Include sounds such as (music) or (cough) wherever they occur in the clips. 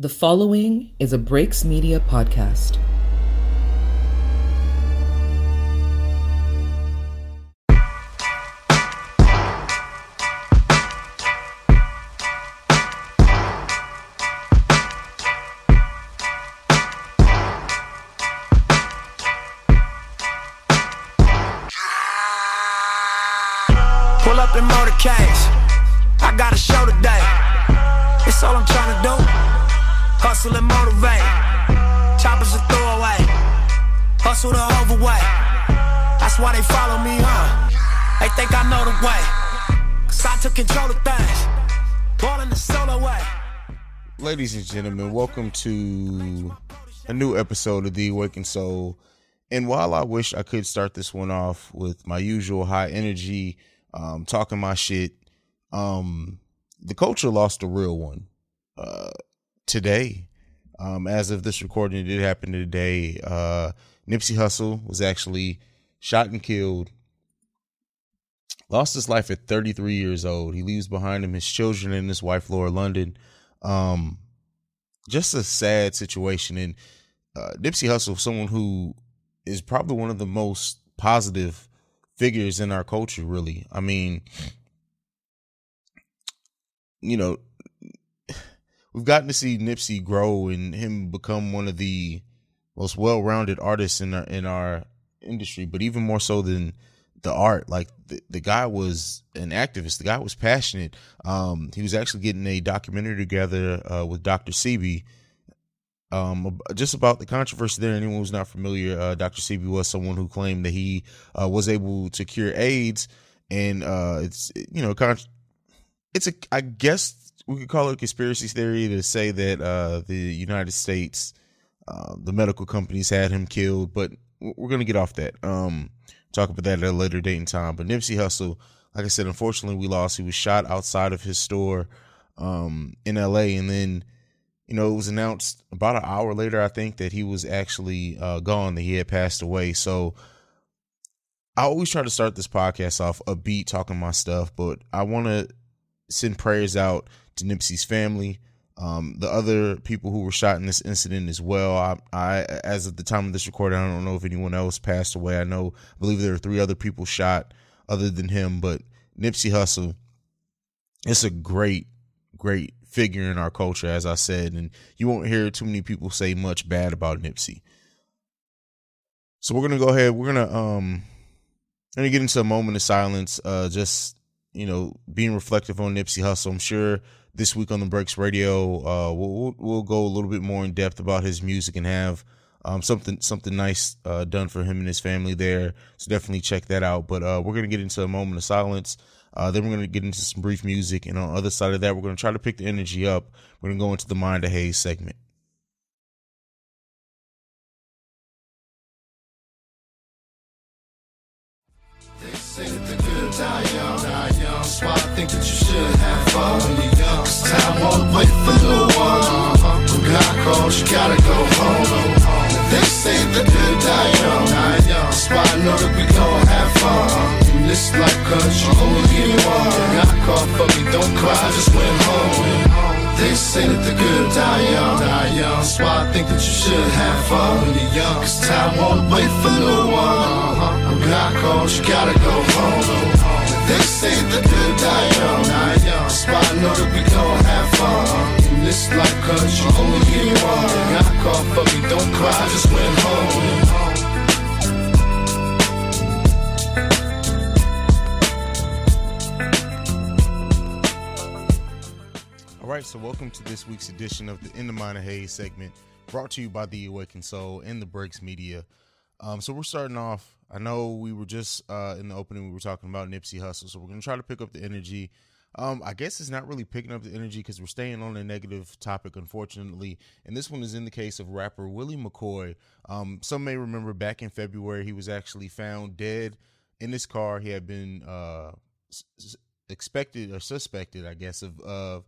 The following is a Breaks Media podcast. Ladies and gentlemen, welcome to a new episode of The Awakened Soul. And while I wish I could start this one off with my usual high energy, um, talking my shit, um, the culture lost a real one uh, today. Um, as of this recording, it did happen today. Uh, Nipsey Hussle was actually shot and killed. Lost his life at 33 years old. He leaves behind him his children and his wife, Lauren London. Um, just a sad situation. And uh, Nipsey Hussle, someone who is probably one of the most positive figures in our culture, really. I mean, you know, we've gotten to see Nipsey grow and him become one of the most well-rounded artists in our in our industry, but even more so than the art. Like the, the guy was an activist. The guy was passionate. Um, he was actually getting a documentary together uh, with Dr. Sebi. Um, just about the controversy there. Anyone who's not familiar, uh, Dr. Sebi was someone who claimed that he uh, was able to cure AIDS, and uh, it's you know, con- it's a I guess we could call it a conspiracy theory to say that uh, the United States, uh, the medical companies had him killed, but we're gonna get off that. Um, talk about that at a later date and time. But Nipsey Hussle, like I said, unfortunately we lost. He was shot outside of his store um, in L.A. and then you know, it was announced about an hour later, I think, that he was actually uh, gone, that he had passed away. So I always try to start this podcast off upbeat, talking my stuff, but I want to send prayers out to Nipsey's family, um, the other people who were shot in this incident as well. I, I, as of the time of this recording, I don't know if anyone else passed away. I know, I believe there are three other people shot other than him, but Nipsey Hussle, it's a great, great figure in our culture, as I said, and you won't hear too many people say much bad about Nipsey. So we're gonna go ahead. We're gonna um, gonna get into a moment of silence. Uh, just you know, being reflective on Nipsey Hussle. I'm sure this week on the Breaks Radio, uh, we'll we'll go a little bit more in depth about his music and have um something something nice uh done for him and his family there. So definitely check that out. But uh, we're gonna get into a moment of silence. Uh, then we're to get into some brief music. And on the other side of that, we're to try to pick the energy up. We're to go into the Mind of Haize segment. The good die young, die young. So I think that you should have fun time won't wait for no one. When God calls, you gotta go home. They say the good die young, young. So I know that we gon' have fun. In this life, cause you only get one. When God called for me, don't cry, just went home. They say that the good die young, die young. So I think that you should have fun when you're young. Cause time won't wait for no one. When God calls, you gotta go home. The good die young. So know that we gon' have fun. In this life, cause you only get one. For me, don't cry, just went home. All right, so welcome to this week's edition of the In the Mind of Haize segment, brought to you by the Awakened Soul and the Breaks Media. Um, so we're starting off. I know we were just uh, in the opening, we were talking about Nipsey Hussle, so we're gonna try to pick up the energy. Um, I guess it's not really picking up the energy because we're staying on a negative topic, unfortunately. And this one is in the case of rapper Willie McCoy. Um, some may remember back in February, he was actually found dead in his car. He had been uh, expected or suspected, I guess, of of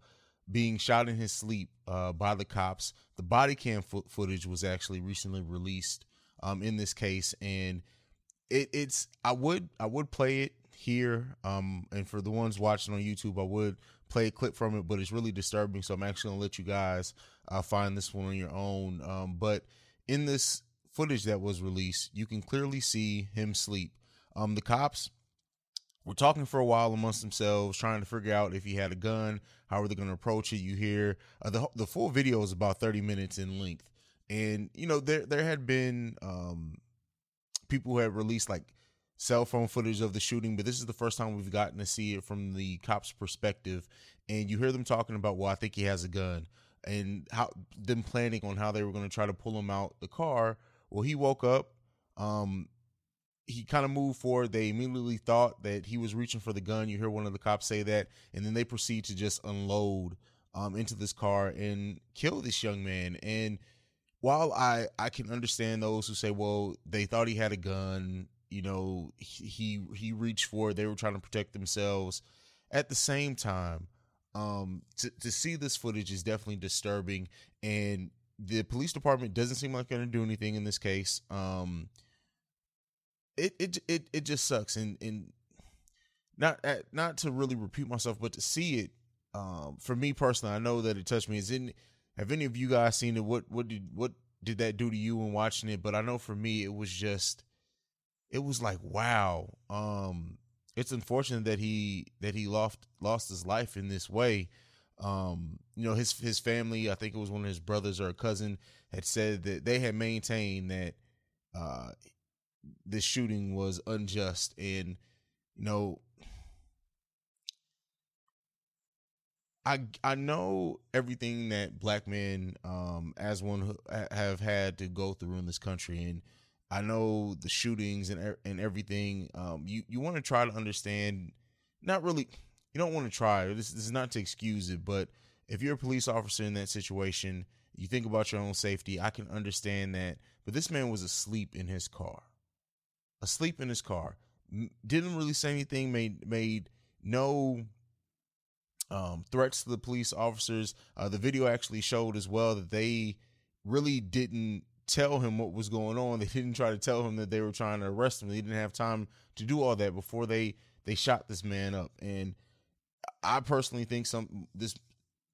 being shot in his sleep uh, by the cops. The body cam fo- footage was actually recently released um, in this case, and it, it's I would I would play it here. Um, and for the ones watching on YouTube, I would play a clip from it, but it's really disturbing. So I'm actually gonna let you guys uh, find this one on your own. Um, but in this footage that was released, you can clearly see him sleep. Um, the cops were talking for a while amongst themselves, trying to figure out if he had a gun, how are they going to approach it. You hear uh, the the full video is about 30 minutes in length, and you know there there had been um, people who had released like cell phone footage of the shooting, but this is the first time we've gotten to see it from the cops' perspective. And you hear them talking about, well, I think he has a gun, and how them planning on how they were going to try to pull him out the car. Well, he woke up. Um, he kind of moved forward. They immediately thought that he was reaching for the gun. You hear one of the cops say that, and then they proceed to just unload um, into this car and kill this young man. And while I I can understand those who say, well, they thought he had a gun, you know he he reached for it they were trying to protect themselves. At the same time um to, to see this footage is definitely disturbing and the police department doesn't seem like they're going to do anything in this case um it it it, it just sucks and and not not to really repeat myself but to see it um for me personally i know that it touched me is in have any of you guys seen it? What what did what did that do to you when watching it? But i know for me it was just it was like wow. Um it's unfortunate that he that he lost lost his life in this way. Um you know his his family i think it was one of his brothers or a cousin had said that they had maintained that uh this shooting was unjust and you know I I know everything that black men um as one have had to go through in this country and I know the shootings and and everything. Um, you you want to try to understand, not really. You don't want to try. This, this is not to excuse it, but if you're a police officer in that situation, you think about your own safety. I can understand that, but this man was asleep in his car, asleep in his car. Didn't really say anything. Made made no um, threats to the police officers. Uh, the video actually showed as well that they really didn't tell him what was going on. (laughs) They didn't try to tell him that they were trying to arrest him. They didn't have time to do all that before they they shot this man up. And I personally think some this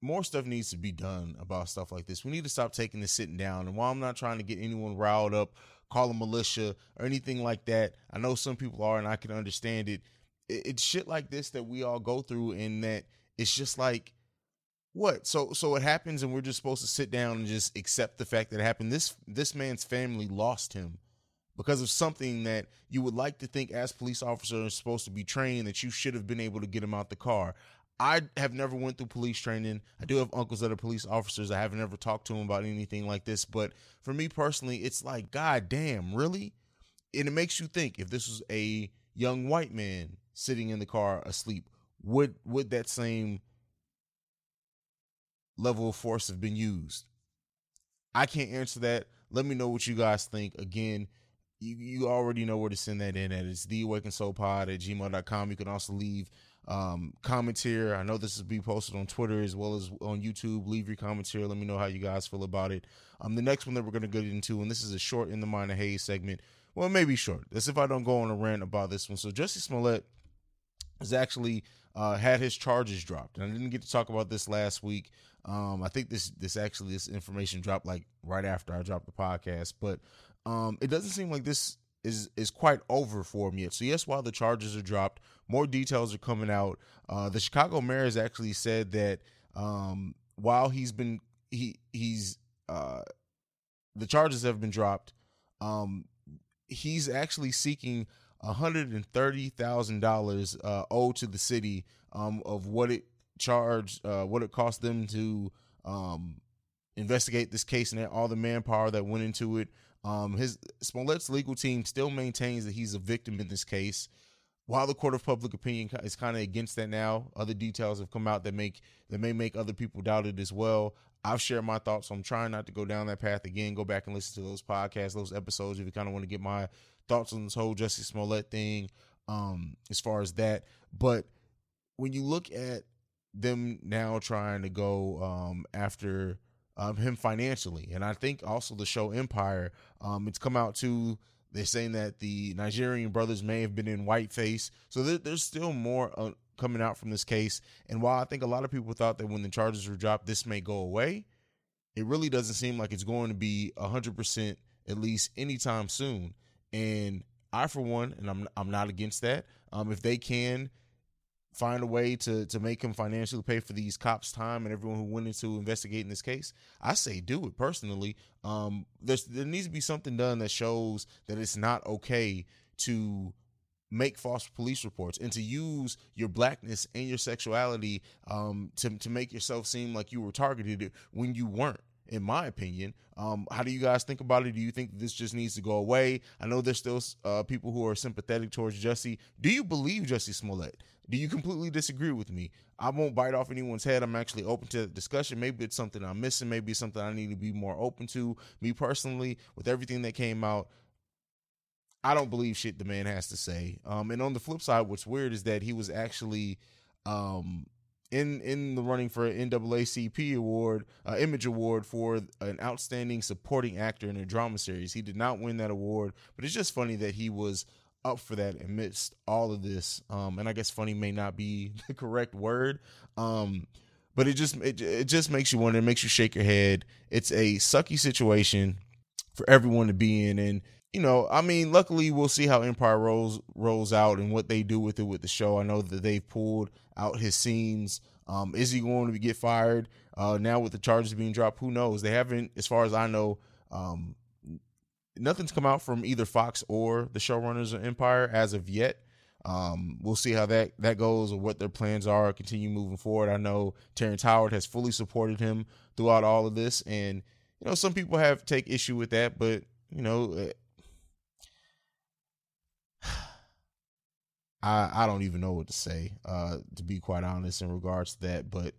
more stuff needs to be done about stuff like this. We need to stop taking this sitting down. And while I'm not trying to get anyone riled up, call a militia or anything like that, I know some people are, and I can understand it. It's shit like this that we all go through, and that it's just like what? So so it happens and we're just supposed to sit down and just accept the fact that it happened. This this man's family lost him because of something that you would like to think as police officers are supposed to be trained that you should have been able to get him out the car. I have never went through police training. I do have uncles that are police officers. I haven't ever talked to them about anything like this, but for me personally, it's like god damn, really? And it makes you think if this was a young white man sitting in the car asleep, would would that same level of force have been used? I can't answer that. Let me know what you guys think. Again, you, you already know where to send that in at. It's the awakened soul pod at gmail.com. You can also leave um, comments here. I know this is be posted on Twitter as well as on YouTube. Leave your comments here. Let me know how you guys feel about it. Um, the next one that we're going to get into, and this is a short in the mind of Haize segment. Well, maybe short. That's if I don't go on a rant about this one. So Jussie Smollett is actually uh, had his charges dropped. And I didn't get to talk about this last week. Um, I think this this actually this information dropped like right after I dropped the podcast, but um, it doesn't seem like this is is quite over for him yet. So yes, while the charges are dropped, more details are coming out. Uh, the Chicago mayor has actually said that um, while he's been he he's uh, the charges have been dropped, um, he's actually seeking $130,000 uh, owed to the city um, of what it charged, uh, what it cost them to um, investigate this case and all the manpower that went into it. Um, his Smollett's legal team still maintains that he's a victim in this case. while the court of public opinion is kind of against that now, other details have come out that make that may make other people doubt it as well. I've shared my thoughts. So I'm trying not to go down that path again. Go back and listen to those podcasts, those episodes, if you kind of want to get my thoughts on this whole Jussie Smollett thing. Um, as far as that, but when you look at them now trying to go um after um, him financially, and I think also the show Empire, um, it's come out to they're saying that the Nigerian brothers may have been in whiteface. So there, there's still more uh, coming out from this case. And while I think a lot of people thought that when the charges were dropped, this may go away, it really doesn't seem like it's going to be 100% at least anytime soon. And I, for one, and I'm, I'm not against that, um, if they can find a way to to make him financially pay for these cops' time and everyone who went into investigating this case, I say do it personally. Um, there's there needs to be something done that shows that it's not okay to make false police reports and to use your blackness and your sexuality um, to to make yourself seem like you were targeted when you weren't in my opinion. Um, how do you guys think about it? Do you think this just needs to go away? I know there's still uh, people who are sympathetic towards Jussie. Do you believe Jussie Smollett? Do you completely disagree with me? I won't bite off anyone's head. I'm actually open to discussion. Maybe it's something I'm missing. Maybe it's something I need to be more open to. Me personally, with everything that came out, I don't believe shit the man has to say. Um, and on the flip side, what's weird is that he was actually um, in in the running for an NAACP award, uh, Image Award for an outstanding supporting actor in a drama series. He did not win that award, but it's just funny that he was up for that amidst all of this. Um, and I guess funny may not be (laughs) the correct word. Um, but it just it, it just makes you wonder, it makes you shake your head. It's a sucky situation for everyone to be in, and you know, I mean, luckily we'll see how Empire rolls rolls out and what they do with it with the show. I know that they've pulled out his scenes. Um, is he going to get fired uh, now with the charges being dropped? Who knows? They haven't, as far as I know, um, nothing's come out from either Fox or the showrunners of Empire as of yet. Um, we'll see how that that goes or what their plans are. Continue moving forward. I know Terrence Howard has fully supported him throughout all of this, and you know some people have take issue with that, but you know. I I don't even know what to say, uh, to be quite honest, in regards to that. But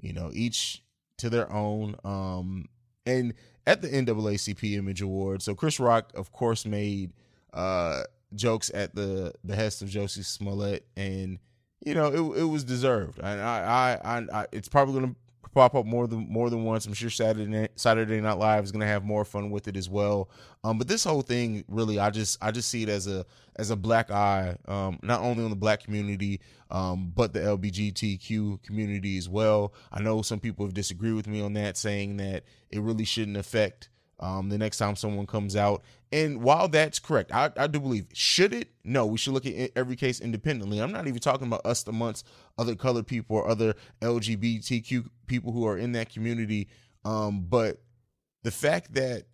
you know, each to their own. Um, and at the NAACP Image Award. So Chris Rock, of course, made uh, jokes at the behest of Jussie Smollett, and you know it it was deserved. And I I, I, I it's probably gonna pop up more than more than once. I'm sure Saturday Night, Saturday Night Live is gonna have more fun with it as well. Um, but this whole thing, really, I just I just see it as a as a black eye, um, not only on the black community, um, but the LGBTQ community as well. I know some people have disagreed with me on that, saying that it really shouldn't affect um, the next time someone comes out. And while that's correct, I, I do believe, should it? No, we should look at every case independently. I'm not even talking about us amongst other colored people or other LGBTQ people who are in that community. Um, but the fact that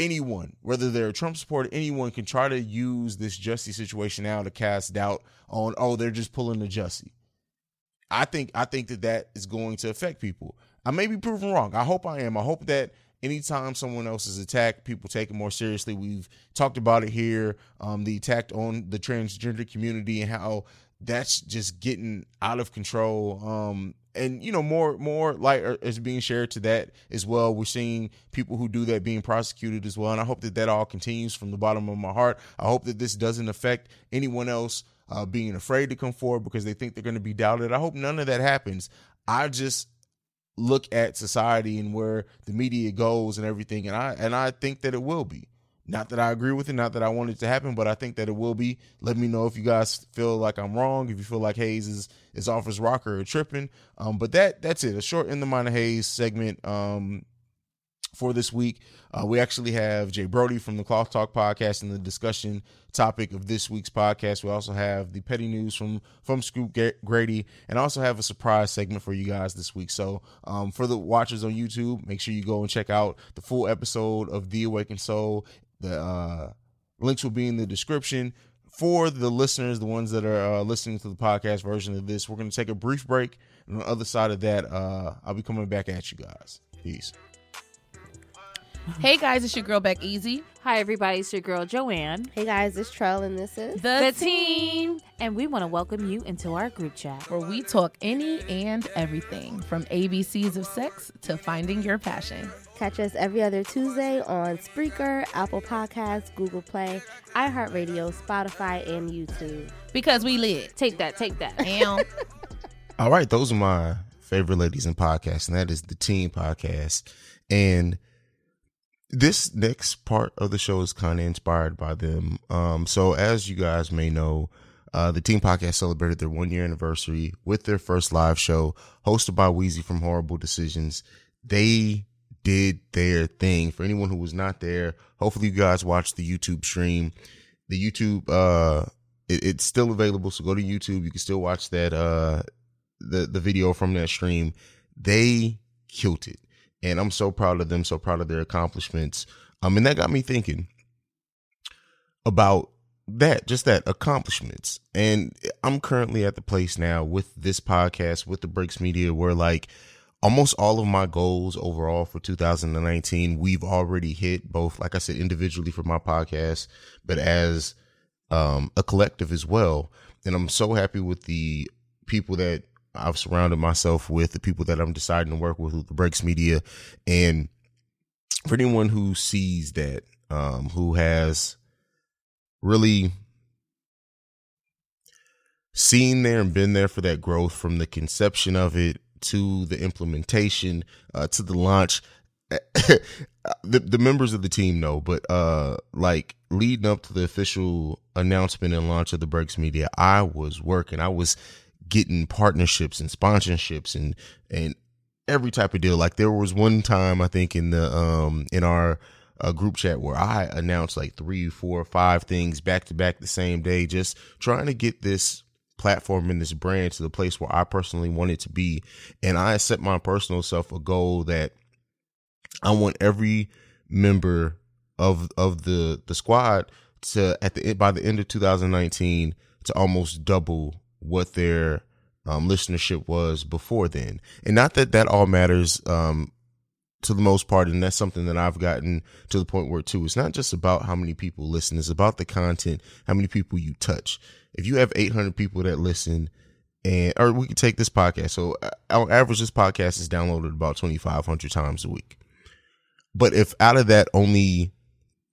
anyone, whether they're a Trump supporter, anyone can try to use this Jussie situation now to cast doubt on, oh, they're just pulling the Jussie. I think I think that that is going to affect people. I may be proven wrong. I hope I am. I hope that anytime someone else is attacked, people take it more seriously. We've talked about it here. Um, the attack on the transgender community and how that's just getting out of control. Um, and you know, more more light is being shared to that as well. We're seeing people who do that being prosecuted as well, and I hope that that all continues from the bottom of my heart. I hope that this doesn't affect anyone else uh, being afraid to come forward because they think they're going to be doubted. I hope none of that happens. I just look at society and where the media goes and everything and I and I think that it will be. Not that I agree with it, not that I want it to happen, but I think that it will be. Let me know if you guys feel like I'm wrong, if you feel like Haize is is off his rocker or tripping. Um, but that that's it. A short in the mind of Haize segment. Um, for this week. Uh, we actually have J Brodie from the Cloth Talk podcast in the discussion topic of this week's podcast. We also have the petty news from from Scoop Grady, and also have a surprise segment for you guys this week. So, um, for the watchers on YouTube, make sure you go and check out the full episode of The Awakened Soul. The uh, links will be in the description. For the listeners, the ones that are uh, listening to the podcast version of this, we're going to take a brief break. And on the other side of that, uh, I'll be coming back at you guys. Peace. Hey guys, it's your girl Beck Easy. Hi, everybody. It's your girl Joanne. Hey guys, it's Trell, and this is The, team. And we want to welcome you into our group chat. where we talk any and everything from ABCs of sex to finding your passion. Catch us every other Tuesday on Spreaker, Apple Podcasts, Google Play, iHeartRadio, Spotify, and YouTube. Because we lit. Take that, take that. And (laughs) All right, those are my favorite ladies in podcasts, and that is the Team Podcast. And this next part of the show is kind of inspired by them. Um, so as you guys may know, uh, the Team Podcast celebrated their one year anniversary with their first live show, hosted by Wheezy from Horrible Decisions. They did their thing. For anyone who was not there, hopefully you guys watched the YouTube stream. The YouTube, uh, it, it's still available, so go to YouTube. You can still watch that, uh, the the video from that stream. They killed it, and I'm so proud of them. So proud of their accomplishments. Um, and that got me thinking about that, just that accomplishments. And I'm currently at the place now with this podcast, with the Breaks Media, where like almost all of my goals overall for 2019 we've already hit both like i said individually for my podcast but as um a collective as well and i'm so happy with the people that i've surrounded myself with the people that i'm deciding to work with with the breaks media and for anyone who sees that um who has really seen there and been there for that growth from the conception of it to the implementation uh, to the launch (coughs) the, the members of the team know but uh like leading up to the official announcement and launch of the breaks media i was working. I was getting partnerships and sponsorships and and every type of deal like there was one time i think in the um in our uh, group chat where i announced like three four five things back to back the same day just trying to get this platform and this brand to the place where I personally want it to be. And I set my personal self a goal that I want every member of of the the squad to at the by the end of 2019 to almost double what their um, listenership was before then. And not that that all matters um, to the most part, and that's something that I've gotten to the point where too. It's not just about how many people listen; it's about the content, how many people you touch if you have 800 people that listen and or we can take this podcast so uh, on average this podcast is downloaded about 2500 times a week but if out of that only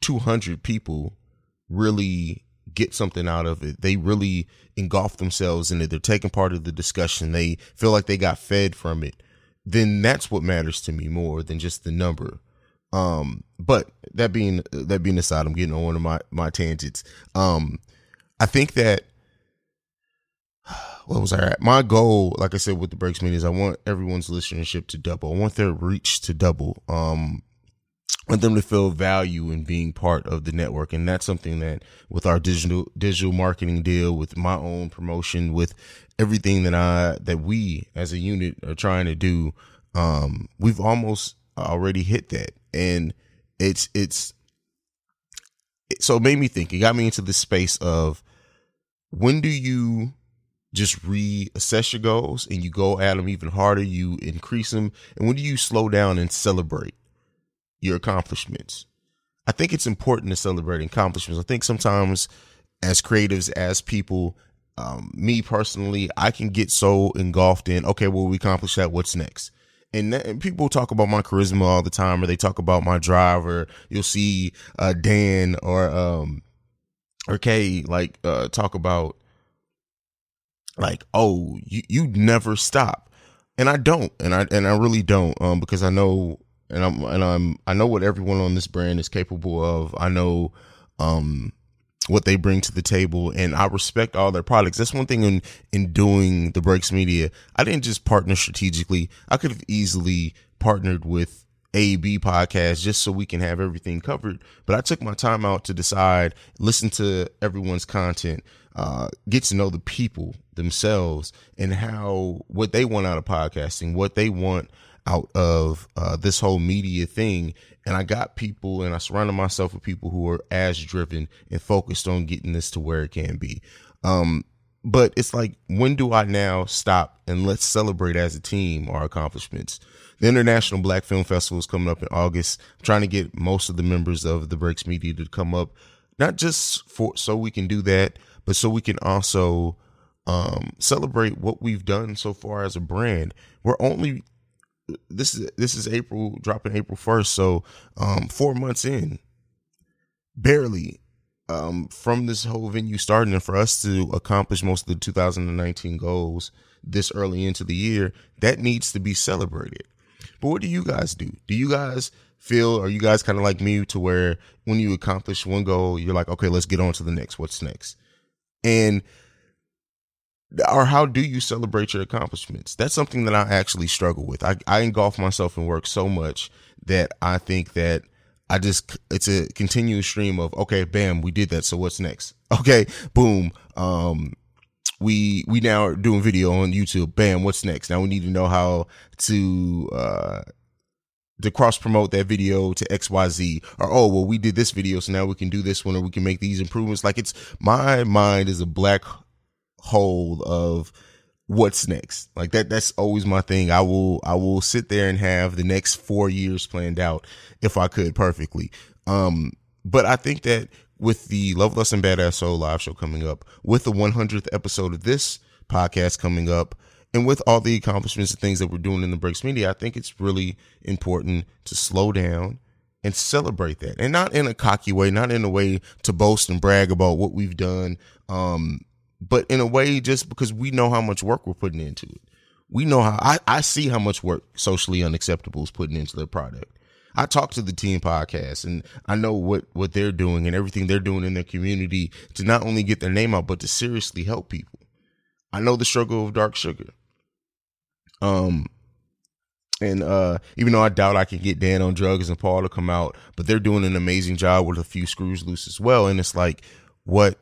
200 people really get something out of it they really engulf themselves in it they're taking part of the discussion they feel like they got fed from it then that's what matters to me more than just the number um but that being that being aside i'm getting on one of my my tangents um I think that what was I at? My goal, like I said, with the breaks media is I want everyone's listenership to double. I want their reach to double. Um, want them to feel value in being part of the network, and that's something that with our digital digital marketing deal, with my own promotion, with everything that I that we as a unit are trying to do, um, we've almost already hit that, and it's it's so it made me think. It got me into the space of when do you just reassess your goals and you go at them even harder, you increase them, and when do you slow down and celebrate your accomplishments? I think it's important to celebrate accomplishments. I think sometimes as creatives, as people, um, me personally, I can get so engulfed in, okay, well, we accomplished that. What's next? And, that, and people talk about my charisma all the time, or they talk about my drive, or you'll see uh, Dan or um, or Kay like uh, talk about like, oh, you you never stop, and I don't, and I and I really don't, um, because I know, and I'm and I'm I know what everyone on this brand is capable of. I know, um, what they bring to the table, and I respect all their products. That's one thing in in doing the Breaks Media. I didn't just partner strategically. I could have easily partnered with a B podcast just so we can have everything covered. But I took my time out to decide, listen to everyone's content, uh, get to know the people themselves and how what they want out of podcasting, what they want out of uh, this whole media thing. And I got people and I surrounded myself with people who are as driven and focused on getting this to where it can be. Um, but it's like, when do I now stop and let's celebrate as a team our accomplishments? The International Black Film Festival is coming up in August. I'm trying to get most of the members of the Breaks Media to come up, not just for so we can do that, but so we can also um, celebrate what we've done so far as a brand. We're only this is this is April dropping April first, so um, four months in, barely um, from this whole venue starting, and for us to accomplish most of the 2019 goals this early into the year, that needs to be celebrated. But what do you guys do? Do you guys feel, are you guys kind of like me to where when you accomplish one goal, you're like, okay, let's get on to the next. What's next? And or how do you celebrate your accomplishments? That's something that I actually struggle with. I, I engulf myself in work so much that I think that I just it's a continuous stream of okay, bam, we did that. So what's next? (laughs) Okay, boom. Um, we we now are doing video on YouTube. Bam, what's next? Now we need to know how to uh to cross promote that video to XYZ or oh well we did this video so now we can do this one or we can make these improvements like it's my mind is a black hole of what's next. Like that that's always my thing. I will i will sit there and have the next 4 years planned out if i could perfectly. Um but i think that with the Loveless and Badass Soul live show coming up, with the 100th episode of this podcast coming up, and with all the accomplishments and things that we're doing in the Breaks Media, I think it's really important to slow down and celebrate that. And not in a cocky way, not in a way to boast and brag about what we've done, um, but in a way just because we know how much work we're putting into it. We know how I, I see how much work socially unacceptable is putting into their product. I talk to the team podcast and I know what what they're doing and everything they're doing in their community to not only get their name out but to seriously help people. I know the struggle of dark sugar. Um and uh even though I doubt I can get Dan on drugs and Paul to come out, but they're doing an amazing job with a few screws loose as well and it's like what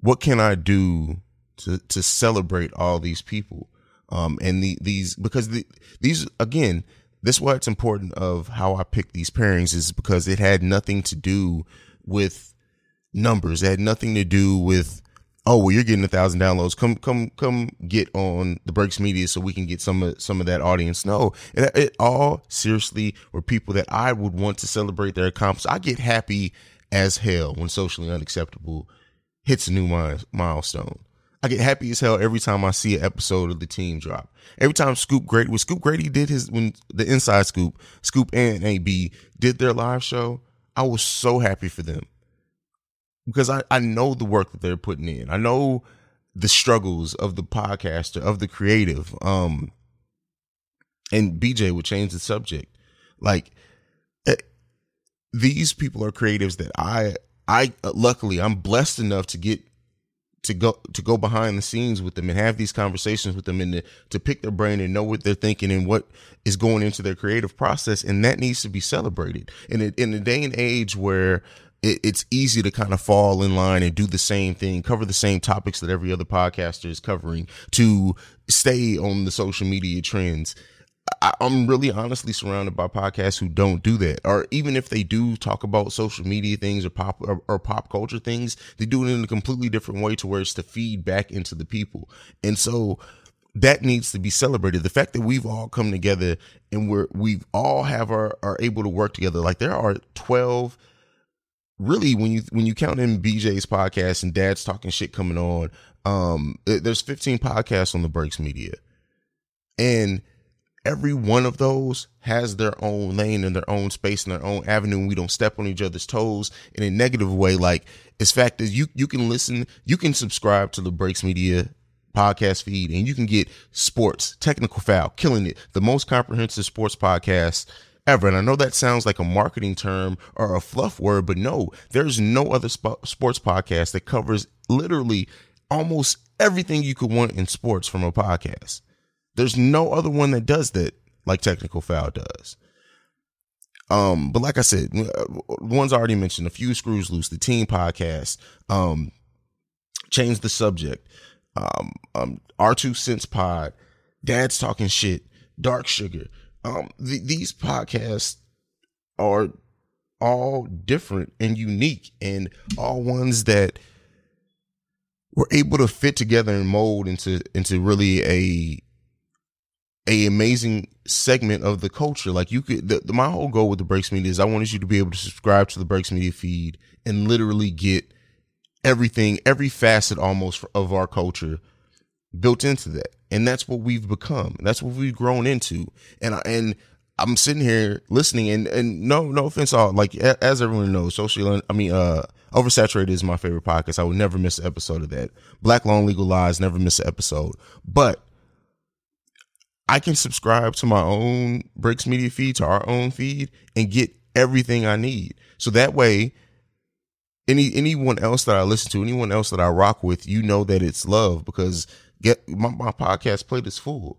what can I do to to celebrate all these people? Um and the these because the these again this why it's important of how I pick these pairings is because it had nothing to do with numbers. It had nothing to do with oh well you're getting a thousand downloads. Come come come get on the Breaks Media so we can get some of some of that audience. No, it, it all seriously were people that I would want to celebrate their accomplishments. I get happy as hell when socially unacceptable hits a new milestone. I get happy as hell every time I see an episode of the team drop. Every time Scoop Grady, when Scoop Grady did his, when the Inside Scoop, Scoop and AB did their live show, I was so happy for them because I, I know the work that they're putting in. I know the struggles of the podcaster, of the creative. Um, and BJ would change the subject. Like, eh, these people are creatives that I, I, uh, luckily, I'm blessed enough to get to go to go behind the scenes with them and have these conversations with them and to, to pick their brain and know what they're thinking and what is going into their creative process and that needs to be celebrated. In a, in a day and age where it, it's easy to kind of fall in line and do the same thing cover the same topics that every other podcaster is covering to stay on the social media trends I, am really honestly surrounded by podcasts who don't do that, or even if they do talk about social media things or pop or, or, pop culture things, they do it in a completely different way to where it's to feed back into the people. And so that needs to be celebrated. The fact that we've all come together and we're we've all have our are able to work together. Like there are twelve. Really, when you when you count in BJ's podcast and Dad's talking shit coming on, um, there's 15 podcasts on the Breaks Media, and every one of those has their own lane and their own space and their own avenue and we don't step on each other's toes in a negative way. Like as fact is you you can listen you can subscribe to the breaks media podcast feed and you can get sports technical foul killing it the most comprehensive sports podcast ever. And i know that sounds like a marketing term or a fluff word but no there's no other sp- sports podcast that covers literally almost everything you could want in sports from a podcast there's no other one that does that like Technical Foul does. Um, but like I said, uh, one's already mentioned a few screws loose, the team podcast, um, change the subject, um, um, R2 Cents Pod, Dad's Talking Shit, Dark Sugar. Um, th- these podcasts are all different and unique and all ones that were able to fit together and mold into into really a a amazing segment of the culture. Like you could, the, the, my whole goal with the Breaks Media is I wanted you to be able to subscribe to the Breaks Media feed and literally get everything, every facet almost of our culture built into that. And that's what we've become. That's what we've grown into. And I, and I'm sitting here listening and and no no offense all like as everyone knows, social I mean uh Oversaturated is my favorite podcast. I would never miss an episode of that. Black Long Legal Lies, never miss an episode. But I can subscribe to my own Breaks Media feed, to our own feed, and get everything I need. So that way, any anyone else that I listen to, anyone else that I rock with, you know that it's love because get my, my podcast plate is full.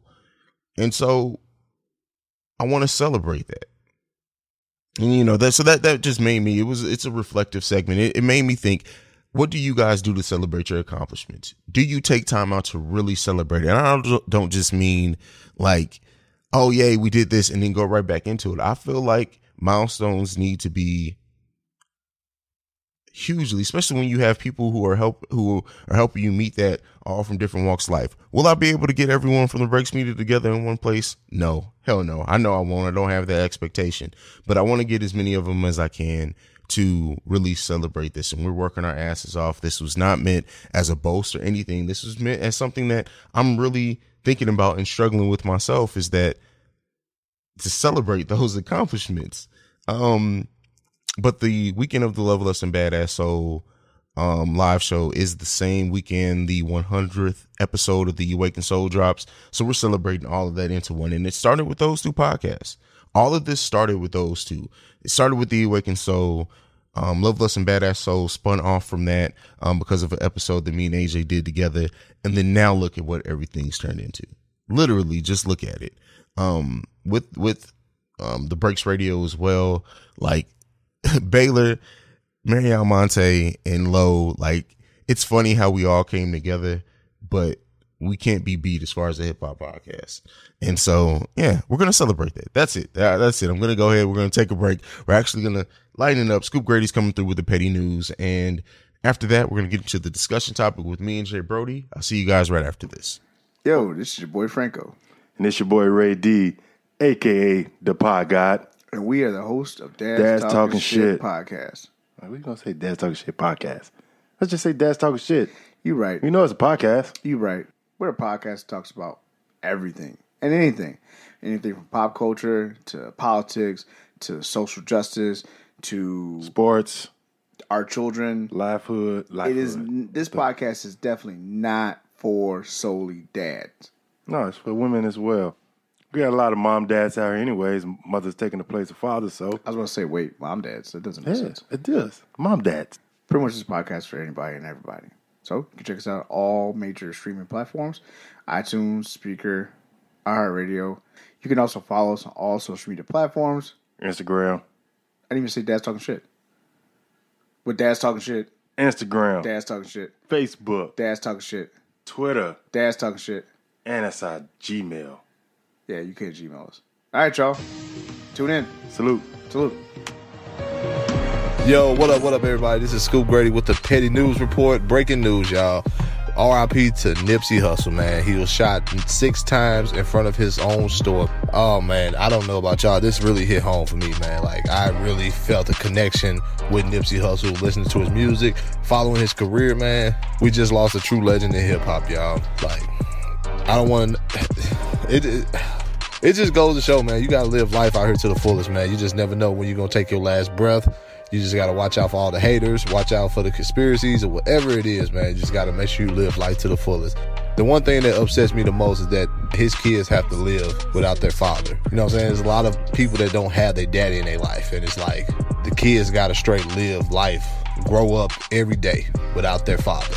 And so I want to celebrate that. And you know, that so that that just made me it was it's a reflective segment. It, it made me think what do you guys do to celebrate your accomplishments? Do you take time out to really celebrate it? And I don't just mean like, oh, yay, we did this and then go right back into it. I feel like milestones need to be hugely, especially when you have people who are help who are helping you meet that all from different walks of life. Will I be able to get everyone from the breaks media together in one place? No, hell no. I know I won't. I don't have that expectation, but I want to get as many of them as I can to really celebrate this. And we're working our asses off. This was not meant as a boast or anything. This was meant as something that I'm really thinking about and struggling with myself is that to celebrate (laughs) those accomplishments. Um, but the weekend of the Level Loveless and Badass Soul um, live show is the same weekend the 100th episode of the Awakened Soul drops. So we're celebrating all of that into one. And it started with those two podcasts. All of this started with those two. It started with the Awakened Soul. Um, Loveless and Badass Soul spun off from that um, because of an episode that me and AJ did together. And then now look at what everything's turned into. Literally, just look at it. Um, with with um, the Breaks Radio as well, like (laughs) Baylor, Mary Almonte, and Low. Like it's funny how we all came together, but we can't be beat as far as a hip hop podcast. And so, yeah, we're gonna celebrate that. That's it. That's it. I'm gonna go ahead. We're gonna take a break. We're actually gonna lighten it up. Scoop Grady's coming through with the petty news, and after that, we're gonna get into the discussion topic with me and J Brodie. I'll see you guys right after this. Yo, this is your boy Franco, and this your boy Ray D, aka the Pod God, and we are the host of Dad's, Dad's Talking, Talking Shit, Shit podcast. Are we gonna say Dad's Talking Shit podcast? Let's just say Dad's Talking Shit. You right. You know it's a podcast. You right. We're a podcast that talks about everything and anything. Anything from pop culture to politics to social justice to sports, our children, livelihood. It is this podcast is definitely not for solely dads. No, it's for women as well. We got a lot of mom dads out here, anyways. Mothers taking the place of fathers. So I was going to say, wait, mom dads. That doesn't make yeah, sense. It does. Mom dads. Pretty much this podcast for anybody and everybody. So you can check us out on all major streaming platforms iTunes, Spreaker, iHeartRadio. You can also follow us on all social media platforms Instagram. I didn't even say Dad's talking shit. With Dad's talking shit. Instagram. Dad's talking shit. Facebook. Dad's talking shit. Twitter. Dad's talking shit. And it's our Gmail. Yeah, you can't Gmail us. All right, y'all. Tune in. Salute. Salute. Yo, what up, what up, everybody? This is Scoop Grady with the Petty News Report. Breaking news, y'all. RIP to Nipsey Hussle, man. He was shot six times in front of his own store. Oh, man, I don't know about y'all. This really hit home for me, man. Like, I really felt a connection with Nipsey Hussle, listening to his music, following his career, man. We just lost a true legend in hip hop, y'all. Like, I don't want (sighs) it, it it just goes to show, man, you gotta live life out here to the fullest, man. You just never know when you're gonna take your last breath. You just gotta watch out for all the haters, watch out for the conspiracies or whatever it is, man. You just gotta make sure you live life to the fullest. The one thing that upsets me the most is that his kids have to live without their father. You know what I'm saying? There's a lot of people that don't have their daddy in their life, and it's like the kids gotta straight live life, grow up every day without their father.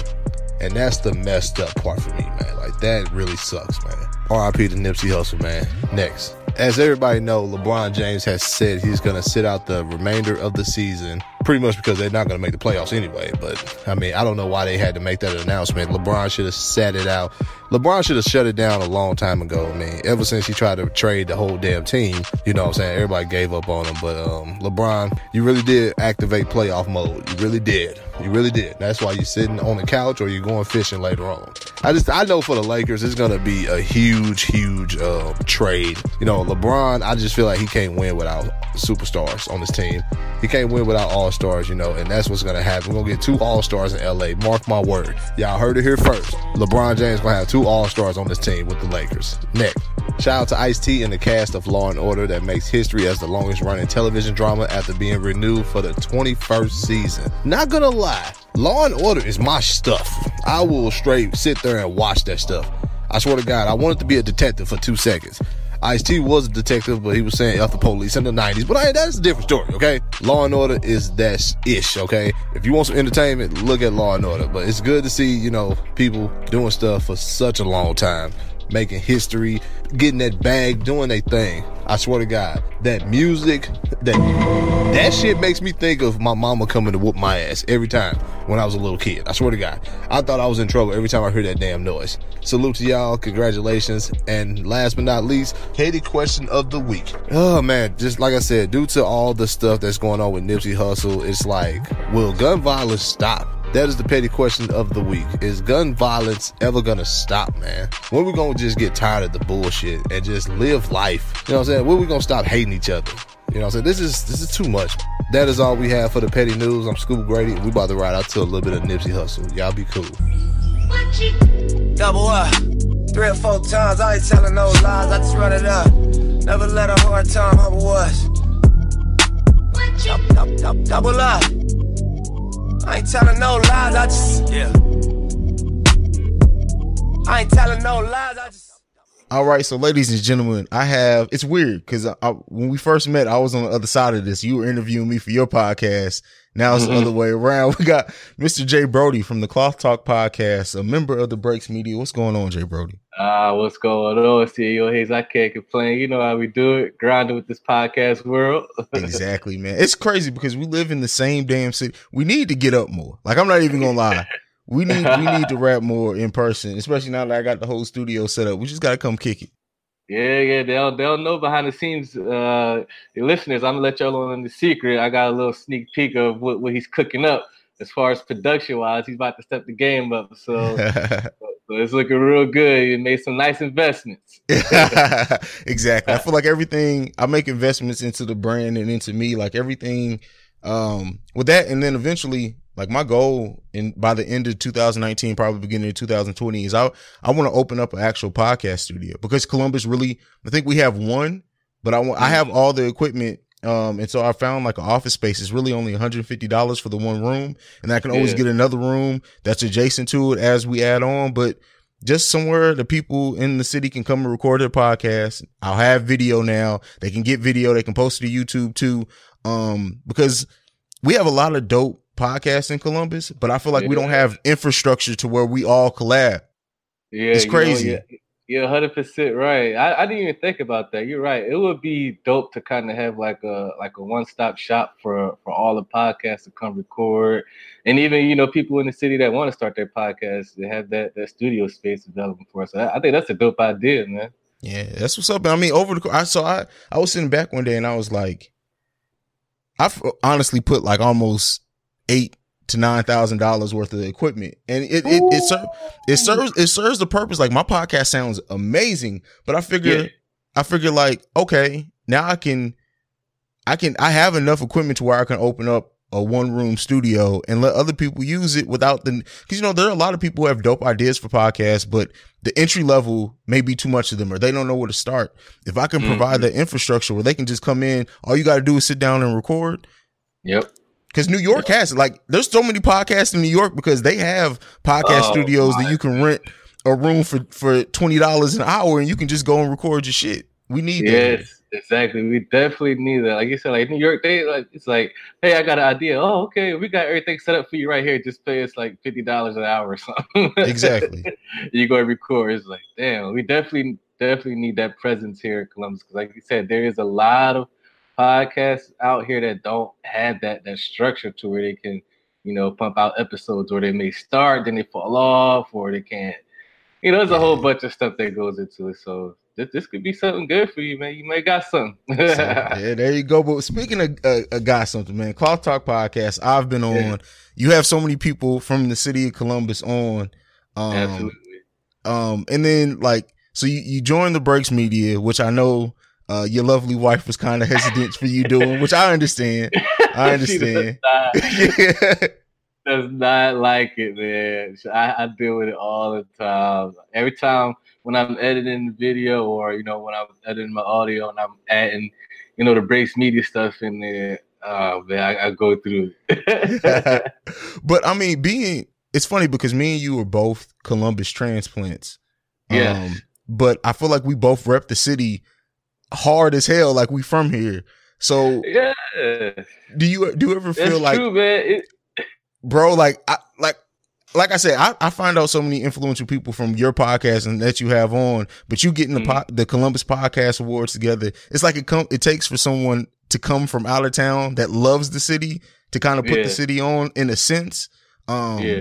And that's the messed up part for me, man. Like that really sucks, man. RIP to Nipsey Hussle, man. Next. As everybody know, LeBron James has said he's going to sit out the remainder of the season pretty much because they're not going to make the playoffs anyway. But I mean, I don't know why they had to make that announcement. LeBron should have sat it out. LeBron should have shut it down a long time ago. I mean, ever since he tried to trade the whole damn team, you know what I'm saying? Everybody gave up on him. But um, LeBron, you really did activate playoff mode. You really did. You really did. That's why you're sitting on the couch or you're going fishing later on. I just, I know for the Lakers, it's going to be a huge, huge uh, trade. You know, LeBron, I just feel like he can't win without superstars on his team. He can't win without all stars, you know, and that's what's going to happen. We're going to get two all stars in LA. Mark my word. Y'all heard it here first. LeBron James going to have two all stars on this team with the Lakers. Next. Shout out to Ice T and the cast of Law and Order that makes history as the longest running television drama after being renewed for the 21st season. Not gonna lie, Law and Order is my stuff. I will straight sit there and watch that stuff. I swear to God, I wanted to be a detective for two seconds. Ice T was a detective, but he was saying off the police in the 90s. But I, that's a different story, okay? Law and Order is that ish, okay? If you want some entertainment, look at Law and Order. But it's good to see, you know, people doing stuff for such a long time making history, getting that bag, doing their thing. I swear to God, that music, that that shit makes me think of my mama coming to whoop my ass every time when I was a little kid. I swear to God, I thought I was in trouble every time I heard that damn noise. Salute to y'all, congratulations, and last but not least, Katie question of the week. Oh man, just like I said, due to all the stuff that's going on with Nipsey Hussle, it's like, will gun violence stop? That is the petty question of the week. Is gun violence ever gonna stop, man? When we gonna just get tired of the bullshit and just live life? You know what I'm saying? When we gonna stop hating each other? You know what I'm saying? This is this is too much. That is all we have for the petty news. I'm Scuba Grady. We about to ride out to a little bit of Nipsey Hussle. Y'all be cool. Double up. Three or four times, I ain't telling no lies, I just run it up. Never let a hard time humble us. Double up. I ain't telling no lies, I just, yeah. I ain't telling no lies, I just. All right, so ladies and gentlemen, I have. It's weird because I, I, when we first met, I was on the other side of this. You were interviewing me for your podcast. Now it's Mhm. the other way around. (laughs) We got Mr. J Brodie from the Cloth Talk podcast, a member of the Breaks Media. What's going on, J Brodie? Ah, what's going on, CEO Haize? I can't complain. You know how we do it, grinding with this podcast world. (laughs) exactly, man. It's crazy because we live in the same damn city. We need to get up more. Like I'm not even gonna lie. We need we need to rap more in person, especially now that I got the whole studio set up. We just gotta come kick it. Yeah, yeah, they'll they'll know behind the scenes. Uh, the listeners, I'm gonna let y'all on the secret. I got a little sneak peek of what, what he's cooking up as far as production wise. He's about to step the game up, (laughs) so, so it's looking real good. He made some nice investments. (laughs) exactly. I feel like everything I make investments into the brand and into me, like everything um with that and then eventually like my goal in by the end of 2019 probably beginning of 2020 is I I want to open up an actual podcast studio because Columbus really I think we have one but I want I have all the equipment um and so I found like an office space is really only $150 for the one room and I can always Yeah. get another room that's adjacent to it as we add on but just somewhere the people in the city can come and record their podcast. I'll have video now. They can get video. They can post it to YouTube too. Um, because we have a lot of dope podcasts in Columbus, but I feel like we don't have infrastructure to where we all collab. Yeah, It's you know, crazy. yeah, you're 100 percent right. I, I didn't even think about that. You're right. It would be dope to kind of have like a like a one stop shop for for all the podcasts to come record, and even you know people in the city that want to start their podcast to have that that studio space available for us. I, I think that's a dope idea, man. Yeah, that's what's up. I mean, over the I so I I was sitting back one day and I was like, I've honestly put like almost eight to nine thousand dollars worth of equipment, and it it it, ser- it serves it serves the purpose. Like my podcast sounds amazing, but I figure Yeah. I figure like okay, now I can I can I have enough equipment to where I can open up a one room studio and let other people use it without the because you know there are a lot of people who have dope ideas for podcasts, but the entry level may be too much of them or they don't know where to start. If I can provide Mhm. the infrastructure where they can just come in, all you got to do is sit down and record. Yep. Because New York has. Like, there's so many podcasts in New York because they have podcast Oh, studios that you can rent a room for for twenty dollars an hour and you can just go and record your shit. We need that. Yes, exactly. We definitely need that. Like you said, like New York, they like it's like, hey, I got an idea. Oh, okay, we got everything set up for you right here. Just pay us like fifty dollars an hour or something. (laughs) Exactly. you go and record. It's like, damn, we definitely definitely need that presence here in Columbus because, like you said, there is a lot of podcasts out here that don't have that that structure to where they can, you know, pump out episodes, or they may start, then they fall off, or they can't. You know, there's a whole bunch of stuff that goes into it. So this, this could be something good for you, man. You may got something. So, (laughs) yeah, there you go. But speaking of uh, uh, got something, man, Cloth Talk podcast. I've been on. Yeah. You have so many people from the city of Columbus on. Um, Absolutely. Um, and then like, so you, you joined the Breaks Media, which I know uh, your lovely wife was kind of hesitant for you doing, which I understand. (laughs) I She does understand. not- (laughs) does not like it, man. I, I deal with it all the time. Every time when I'm editing the video or you know when I'm editing my audio and I'm adding, you know, the Breaks Media stuff in there. Oh man, I, I go through it. (laughs) but I mean, being it's funny because me and you are both Columbus transplants. Yes. Um, but I feel like we both rep the city hard as hell, like we from here. So yeah, do you do you ever feel that's like true. It, bro, like I like like I said, I, I find out so many influential people from your podcast and that you have on, but you getting the po- the Columbus Podcast Awards together. It's like it come it takes for someone to come from out of town that loves the city to kind of put Yeah. the city on in a sense. Um Yeah.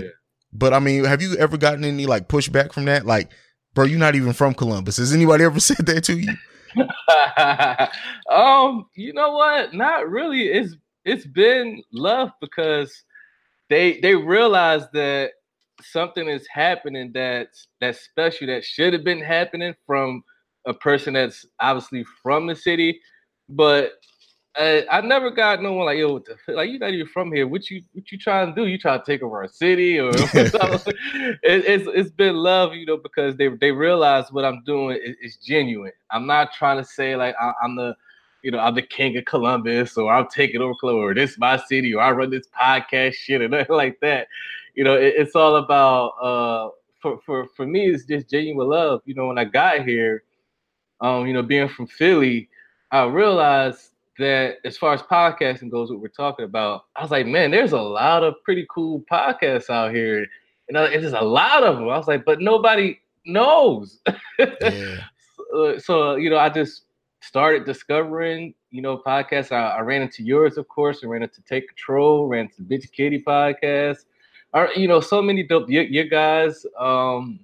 but I mean, have you ever gotten any like pushback from that? Like, bro, you're not even from Columbus. Has anybody ever (laughs) said that to you? (laughs) um, you know what? Not really. It's it's been love because they they realize that something is happening that's that's special that should have been happening from a person that's obviously from the city, but uh, I never got no one like yo, what the, like you not even from here. What you what you trying to do? You trying to take over our city or (laughs) (laughs) it, it's it's been love, you know, because they they realize what I'm doing is, is genuine. I'm not trying to say like I, I'm the you know I'm the king of Columbus or I'm taking over Columbus or this my city or I run this podcast shit or nothing (laughs) like that. You know, it, it's all about uh for for for me it's just genuine love. You know, when I got here, um, you know, being from Philly, I realized that as far as podcasting goes, what we're talking about, I was like, man, there's a lot of pretty cool podcasts out here. And uh, there's a lot of them. I was like, but nobody knows. (laughs) Uh, so, you know, I just started discovering, you know, podcasts. I, I ran into yours, of course, and ran into Take Control, ran into Bitch Kitty podcast. Or, you know, so many dope, your, your guys, um,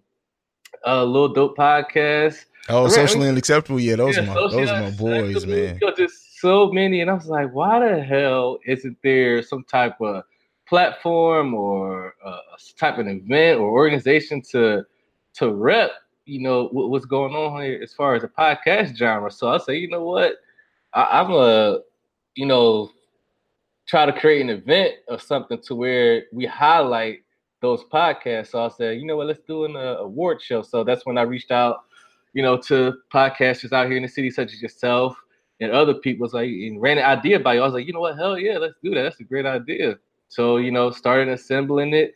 uh, little dope podcast. Oh, I ran- socially unacceptable. Yeah, those Yeah, are my those are my boys, man. you know, just so many, and I was like, why the hell isn't there some type of platform or uh, type of event or organization to to rep, you know, what, what's going on here as far as the podcast genre? So I say, you know what, I, I'm a, you know, try to create an event or something to where we highlight those podcasts. So I said, you know what, let's do an uh, award show. So that's when I reached out, you know, to podcasters out here in the city, such as yourself and other people. was like and ran an idea by you. I was like, you know what, hell yeah, let's do that. That's a great idea. So you know, started assembling it,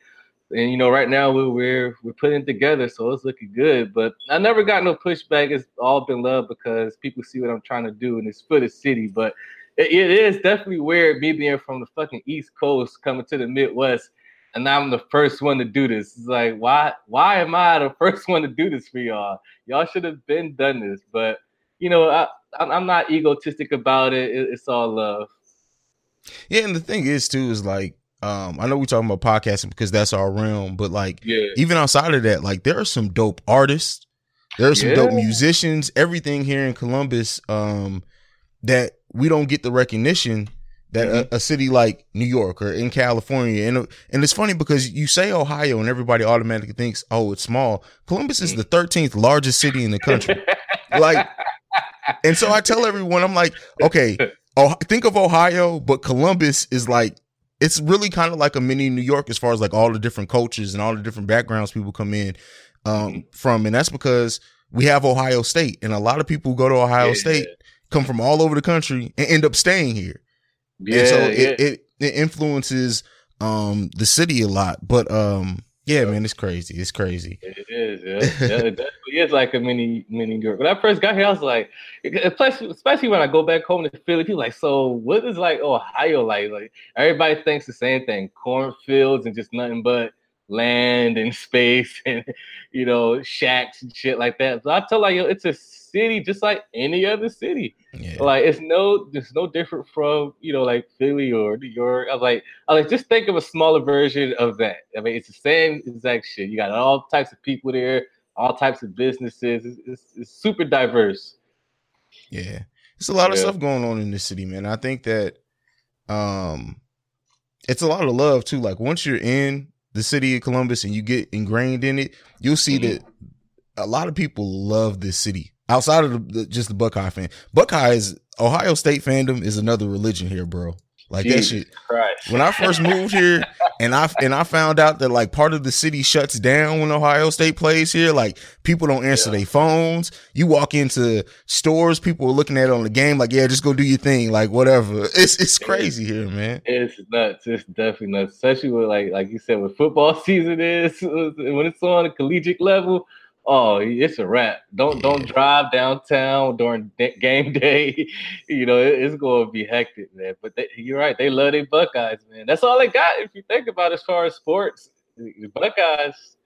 and you know, right now we're we're, we're putting it together, so it's looking good. But I never got no pushback. It's all been love because people see what I'm trying to do, and it's for the city. But it, it is definitely weird me being from the fucking East Coast coming to the Midwest, and I'm the first one to do this. It's like, why why am I the (laughs) first one to do this for y'all? Y'all should have been done this, but you know, I, I'm I'm not egotistic about it. it. It's all love. Yeah, and the thing is too is like um I know we're talking about podcasting because that's our realm, but like Yeah. even outside of that, like there are some dope artists, there are some dope musicians, everything here in Columbus um that we don't get the recognition that Mm-hmm. a, a city like New York or in California and and it's funny because you say Ohio and everybody automatically thinks oh it's small. Columbus is the 13th largest city in the country. (laughs) like and so I tell everyone I'm like okay, oh think of Ohio but Columbus is like it's really kind of like a mini New York as far as like all the different cultures and all the different backgrounds people come in um from and that's because we have Ohio State and a lot of people who go to Ohio Yeah. State come from all over the country and end up staying here Yeah, and so yeah. it, it it influences um the city a lot but um yeah man it's crazy it's crazy It is, yeah. yeah it definitely (laughs) is like a mini mini York. When I first got here, I was like, especially, especially when I go back home to Philly, people like, so what is like Ohio like? Like everybody thinks the same thing: cornfields and just nothing but land and (laughs) space and you know shacks and shit like that. So I tell like yo, it's a city just like any other city. Yeah. Like it's no, it's no different from you know like Philly or New York. I was like, I was like, just think of a smaller version of that. I mean, it's the same exact shit. You got all types of people there, all types of businesses. It's, it's, it's super diverse. Yeah. It's a lot of stuff going on in this city, man. I think that um it's a lot of love too. Like once you're in the city of Columbus and you get ingrained in it, you'll see Mm-hmm. that a lot of people love this city outside of the, the, just the Buckeye fan. Buckeye is Ohio State fandom is another religion here, bro. Like that shit. Christ. When I first moved here and I and I found out that like part of the city shuts down when Ohio State plays here, like people don't answer their phones. You walk into stores, people are looking at it on the game, like, yeah, just go do your thing, like whatever. (laughs) It's it's crazy here, man. It's nuts. It's definitely nuts, especially with like like you said, with football (laughs) season is when it's on a collegiate level. Oh, it's a wrap. Don't don't drive downtown during game (laughs) day. you know it- it's going to be hectic, man. But they, you're right. They love their Buckeyes, man. That's all they got. If you think about it, as far as sports, the Buckeyes.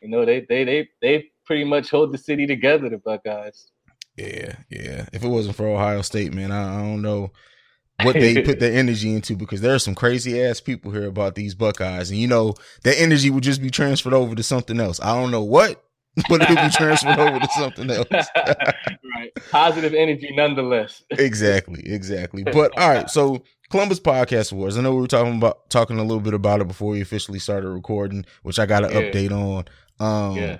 You know they they they they pretty much hold the city together. The Buckeyes. Yeah, yeah. If it wasn't for Ohio State, man, I, I don't know what they put their (laughs) energy into because there are some crazy ass people here about these Buckeyes, and you know that energy would just be transferred over to something else. I don't know what, (laughs) but it would be transferred over to something else. (laughs) right. Positive energy, nonetheless. exactly, exactly. (laughs) But all right, so Columbus Podcast Awards. I know we were talking about talking a little bit about it before we officially started recording, which I got an Yeah. update on. Um Yeah.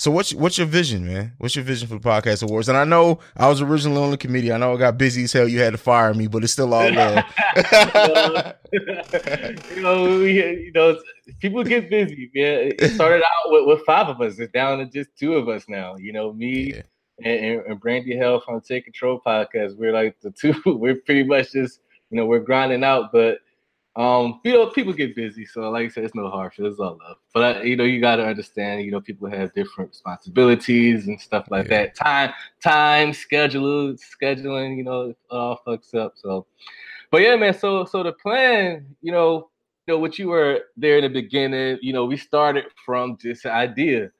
So what's what's your vision, man? What's your vision for the podcast awards? And I know I was originally on the committee. I know I got busy as hell. You had to fire me, but it's still all love. (laughs) (laughs) you know, we, you know, people get busy. Man. It started out with, with five of us. It's down to just two of us now. You know, me and, and, and Brandy Hell from Take Control podcast. We're like the two. (laughs) We're pretty much just, you know, we're grinding out, but um, you know, people get busy. So, like I said, it's no hard feelings, it's all love. But uh, you know, you got to understand. You know, people have different responsibilities and stuff like that. Time, time, schedule, scheduling. You know, all fucks up. So, but yeah, man. So, so the plan, you know, you know, what you were there in the beginning. You know, we started from this idea.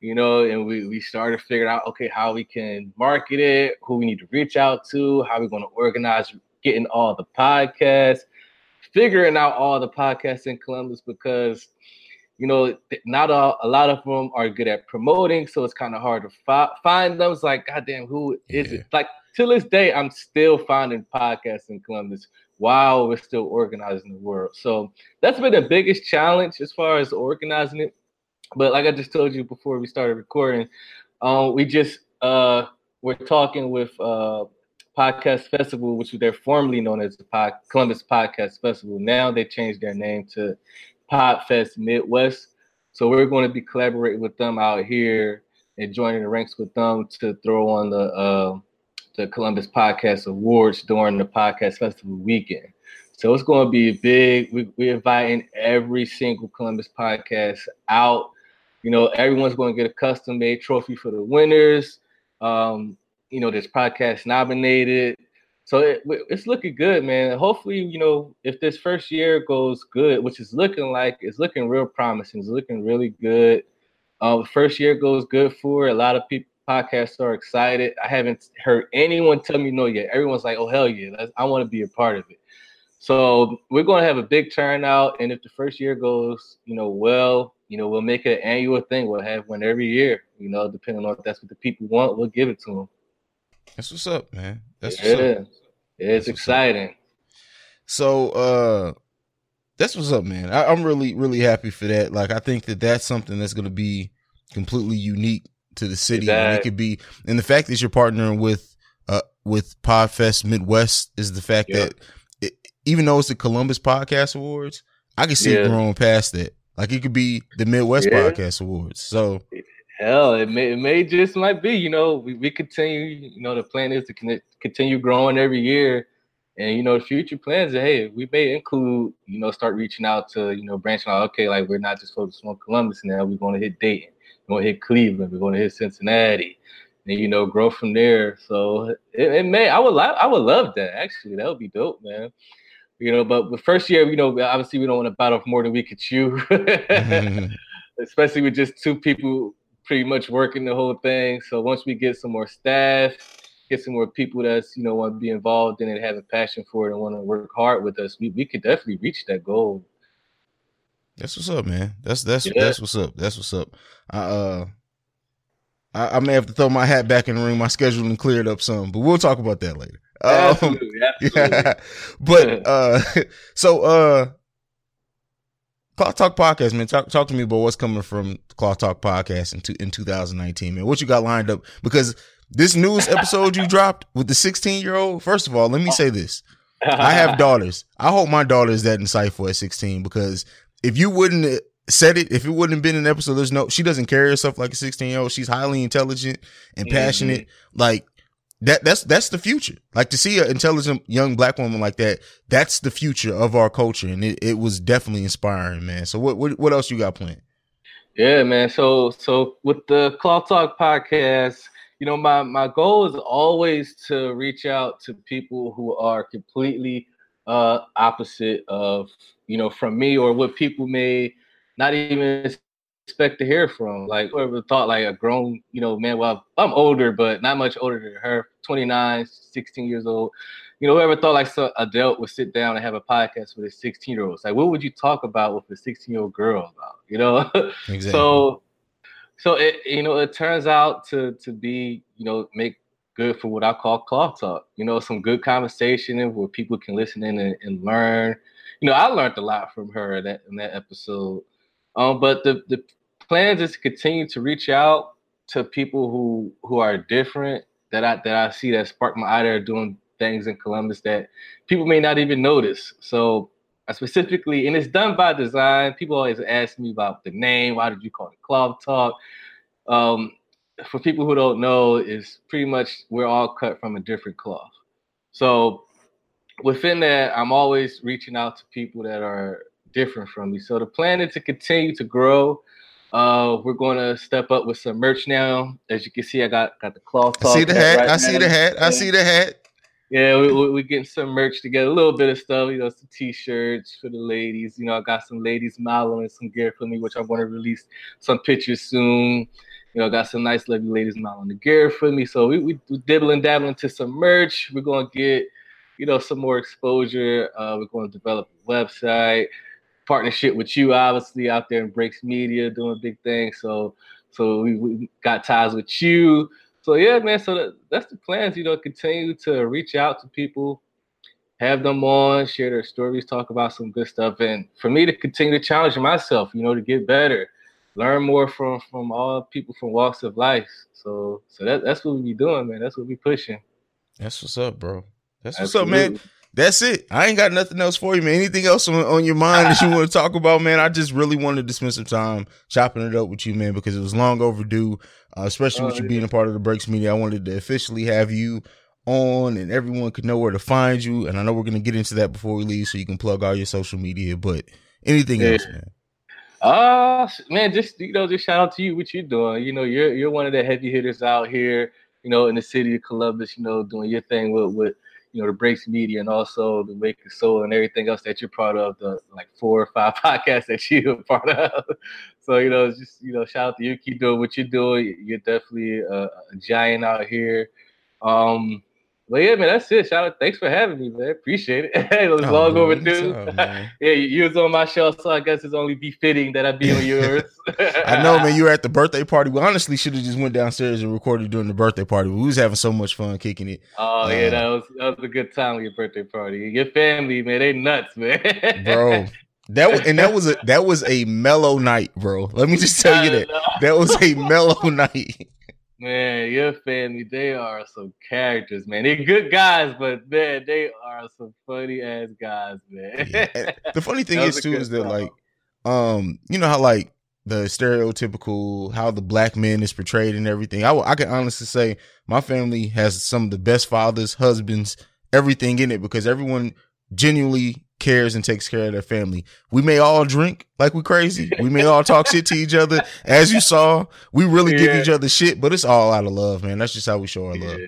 You know, and we we started figuring out okay how we can market it, who we need to reach out to, how we're going to organize getting all the podcasts figuring out all the podcasts in Columbus because you know not all, a lot of them are good at promoting, so it's kind of hard to fi- find them. It's like, goddamn, who is it? Like till this day, I'm still finding podcasts in Columbus while we're still organizing the world. So that's been the biggest challenge as far as organizing it. But like I just told you before we started recording, um, we just uh, we're talking with uh, Podcast Festival, which they're formerly known as the Pod, Columbus Podcast Festival. Now they changed their name to Podfest Midwest. So we're going to be collaborating with them out here and joining the ranks with them to throw on the uh, the Columbus Podcast Awards during the Podcast Festival weekend. So it's going to be big. We, we're inviting every single Columbus podcast out. You know, everyone's going to get a custom made trophy for the winners. Um, you know, this podcast nominated. So it, it's looking good, man. Hopefully, you know, if this first year goes good, which is looking like it's looking real promising, it's looking really good. The first year goes good for a lot of people. Podcasts are excited. I haven't heard anyone tell me no yet. Everyone's like, "Oh hell yeah, I want to be a part of it." So we're going to have a big turnout, and if the first year goes, you know, well, you know, we'll make it an annual thing. We'll have one every year. You know, depending on if that's what the people want, we'll give it to them. That's what's up, man. That's what's yeah, up. it's exciting. So uh that's what's up, man. I, I'm really, really happy for that. Like, I think that that's something that's going to be completely unique to the city. And it could be, and the fact that you're partnering with, uh, with Podfest Midwest is the fact Yeah. that it, even though it's the Columbus Podcast Awards, I can see it growing past that. Like, it could be the Midwest Yeah. Podcast Awards. So, Hell, it may, it may just might be. You know, we, we continue. You know, the plan is to con- continue growing every year, and you know, the future plans. Are, hey, we may include. You know, start reaching out to you know, branching out. Okay, like we're not just focused on Columbus now. We're going to hit Dayton. We're going to hit Cleveland. We're going to hit Cincinnati, and you know, grow from there. So it, it may. I would. I would love that. Actually, that would be dope, man. You know, but the first year, you know, obviously we don't want to off more than we could chew, (laughs) (laughs) especially with just two people pretty much working the whole thing. So once we get some more staff, get some more people that's you know want to be involved in it, have a passion for it, and want to work hard with us, we we could definitely reach that goal. That's what's up, man. That's that's yeah. that's what's up. That's what's up. I uh I, I, may have to throw my hat back in the ring. My scheduling cleared up some, but we'll talk about that later. Absolutely, um, absolutely. (laughs) Yeah. but (laughs) uh (laughs) so uh Cloth Talk Podcast, man. Talk talk to me about what's coming from Cloth Talk Podcast in two, in 2019, man. What you got lined up? Because this news episode you dropped with the 16 year old. First of all, let me say this: I have (laughs) daughters. I hope my daughter is that insightful at 16 because if you wouldn't said it, if it wouldn't have been an episode, there's no. She doesn't carry herself like a 16 year old. She's highly intelligent and passionate. Mm-hmm. Like that. That's that's the future. Like to see an intelligent young black woman like that. That's the future of our culture, and it, it was definitely inspiring, man. So what what what else you got planned? Yeah, man. So so with the Cloth Talk podcast, you know, my my goal is always to reach out to people who are completely uh opposite of you know from me or what people may not even expect to hear from. Like whoever thought like a grown, you know, man, well, I'm older, but not much older than her, 29, 16 years old. You know, whoever thought like some adult would sit down and have a podcast with a 16 year old. Like, what would you talk about with a 16 year old girl about? You know? (laughs) Exactly. so so it you know, it turns out to to be, you know, make good for what I call cloth talk. You know, some good conversation where people can listen in and, and learn. You know, I learned a lot from her in that in that episode. Um, but the the plans is to continue to reach out to people who who are different that I that I see that spark my eye. They're doing things in Columbus that people may not even notice. So I specifically, and it's done by design. People always ask me about the name. Why did you call it Cloth Talk? Um, for people who don't know, is pretty much we're all cut from a different cloth. So within that, I'm always reaching out to people that are different from me. So the plan is to continue to grow. Uh, we're going to step up with some merch now. As you can see, I got got the cloth. I see the hat. Right I see the hat. I see the hat. Yeah, we, we, we getting some merch together, a little bit of stuff, you know, some t-shirts for the ladies. You know, I got some ladies modeling some gear for me, which I want to release some pictures soon. You know, got some nice lovely ladies modeling the gear for me. So we we, we dibbling dabbling to some merch. We're gonna get, you know, some more exposure. Uh, we're going to develop a website partnership with you, obviously, out there in Breaks Media doing big things. So, so we, we got ties with you. So yeah, man. So that, that's the plans. You know, continue to reach out to people, have them on, share their stories, talk about some good stuff, and for me to continue to challenge myself. You know, to get better, learn more from from all people from walks of life. So, so that that's what we be doing, man. That's what we pushing. That's what's up, bro. That's what's Absolutely. up, man that's it. I ain't got nothing else for you, man. Anything else on, on your mind that you want to talk about, man? I just really wanted to spend some time chopping it up with you, man, because it was long overdue, uh, especially oh, with you yeah. being a part of the Breaks Media. I wanted to officially have you on and everyone could know where to find you. And I know we're going to get into that before we leave so you can plug all your social media, but anything yeah. else, man? Uh man, just you know, just shout out to you what you're doing. You know, you're you're one of the heavy hitters out here, you know, in the city of Columbus, you know, doing your thing with with you know the breaks media and also the Awakened Soul and everything else that you're part of the like four or five (laughs) podcasts that you're part of. So you know just you know shout out to you. Keep doing what you're doing. You're definitely a, a giant out here. Um but yeah, man, that's it. Shout out, thanks for having me, man. Appreciate it. (laughs) it was oh, long overdue. (laughs) yeah, you was on my show, so I guess it's only befitting that I be on yours. (laughs) I know, man. You were at the birthday party. We honestly should have just went downstairs and recorded during the birthday party. We was having so much fun kicking it. Oh uh, yeah, that was that was a good time with your birthday party. Your family, man, they nuts, man. bro. That was, and that was a that was a mellow night, bro. Let me just tell you that that was a mellow night. Man, your family, they are some characters, man. They're good guys, but man, they are some funny ass guys, man. Yeah. The funny (laughs) thing is too is that like um, you know how like the stereotypical how the black man is portrayed and everything. I I can honestly say my family has some of the best fathers, husbands, everything in it because everyone genuinely cares and takes care of their family. We may all drink like we crazy. We may all talk shit to each other. As you saw, we really yeah. give each other shit, but it's all out of love, man. That's just how we show our love.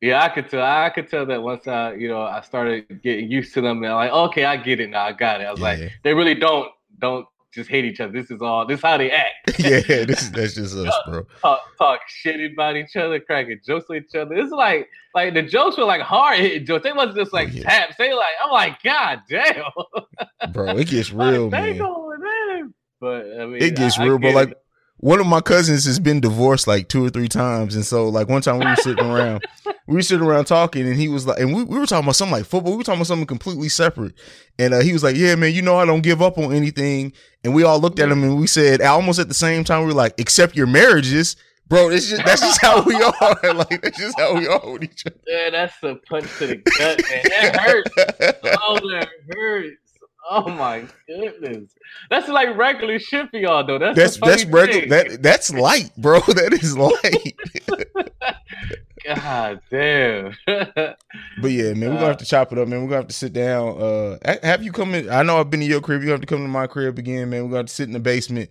Yeah, I could tell. I could tell that once I, you know, I started getting used to them and like, okay, I get it now. I got it. I was like, they really don't don't just hate each other. This is all. This is how they act. (laughs) yeah, this that's just us, bro. (laughs) talk, talk shit about each other, cracking jokes with each other. It's like like the jokes were like hard hitting jokes. They wasn't just like oh, taps. They like I'm like, God damn, (laughs) Bro, it gets real, they man. But I mean, It gets I- I real, bro. get Like it. one of my cousins has been divorced like two or three times, and so like one time we were sitting around, we were sitting around talking, and he was like, and we, we were talking about something like football. We were talking about something completely separate, and uh, he was like, "Yeah, man, you know I don't give up on anything." And we all looked at him and we said, almost at the same time, we were like, "Except your marriages." Bro, it's just that's just how we are. (laughs) like that's just how we are with each other. Yeah, that's a punch to the gut, man. That hurts. (laughs) oh, that hurts. Oh my goodness. That's like regular shit for y'all though. That's That's that's regular. That that's light, bro. (laughs) That is light. (laughs) God damn. (laughs) But yeah, man, we're gonna have to chop it up, man. We're gonna have to sit down. Uh, have you come in? I know I've been to your crib. You have to come to my crib again, man. We're gonna have to sit in the basement,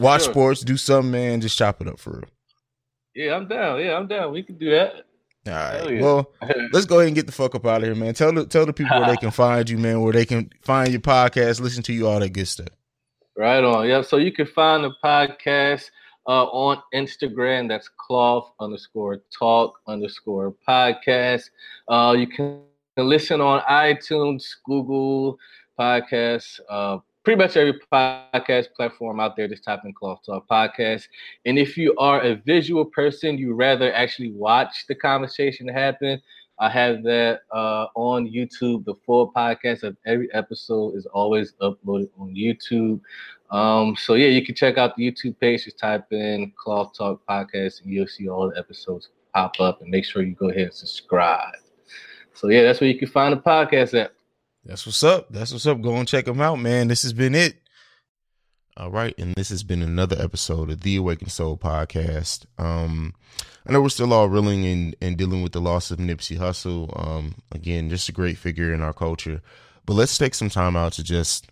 watch Sure. sports, do something, man. Just chop it up for real. yeah, I'm down. Yeah, I'm down. We can do that. All right. Yeah. Well, (laughs) let's go ahead and get the fuck up out of here, man. Tell the tell the people where they can find you, man. Where they can find your podcast, listen to you, all that good stuff. Right on. Yep. So you can find the podcast uh, on Instagram. That's cloth underscore talk underscore podcast. Uh, you can listen on iTunes, Google Podcasts, uh, pretty much every podcast platform out there. Just type in cloth talk podcast. And if you are a visual person, you rather actually watch the conversation happen. I have that uh, on YouTube. The full podcast of every episode is always uploaded on YouTube. Um, so yeah, you can check out the YouTube page. Just type in Cloth Talk Podcast, and you'll see all the episodes pop up. And make sure you go ahead and subscribe. So yeah, that's where you can find the podcast at. That's what's up. That's what's up. Go and check them out, man. This has been it. All right, and this has been another episode of the Awakened Soul podcast. Um, I know we're still all reeling and, and dealing with the loss of Nipsey Hussle. Um, again, just a great figure in our culture. But let's take some time out to just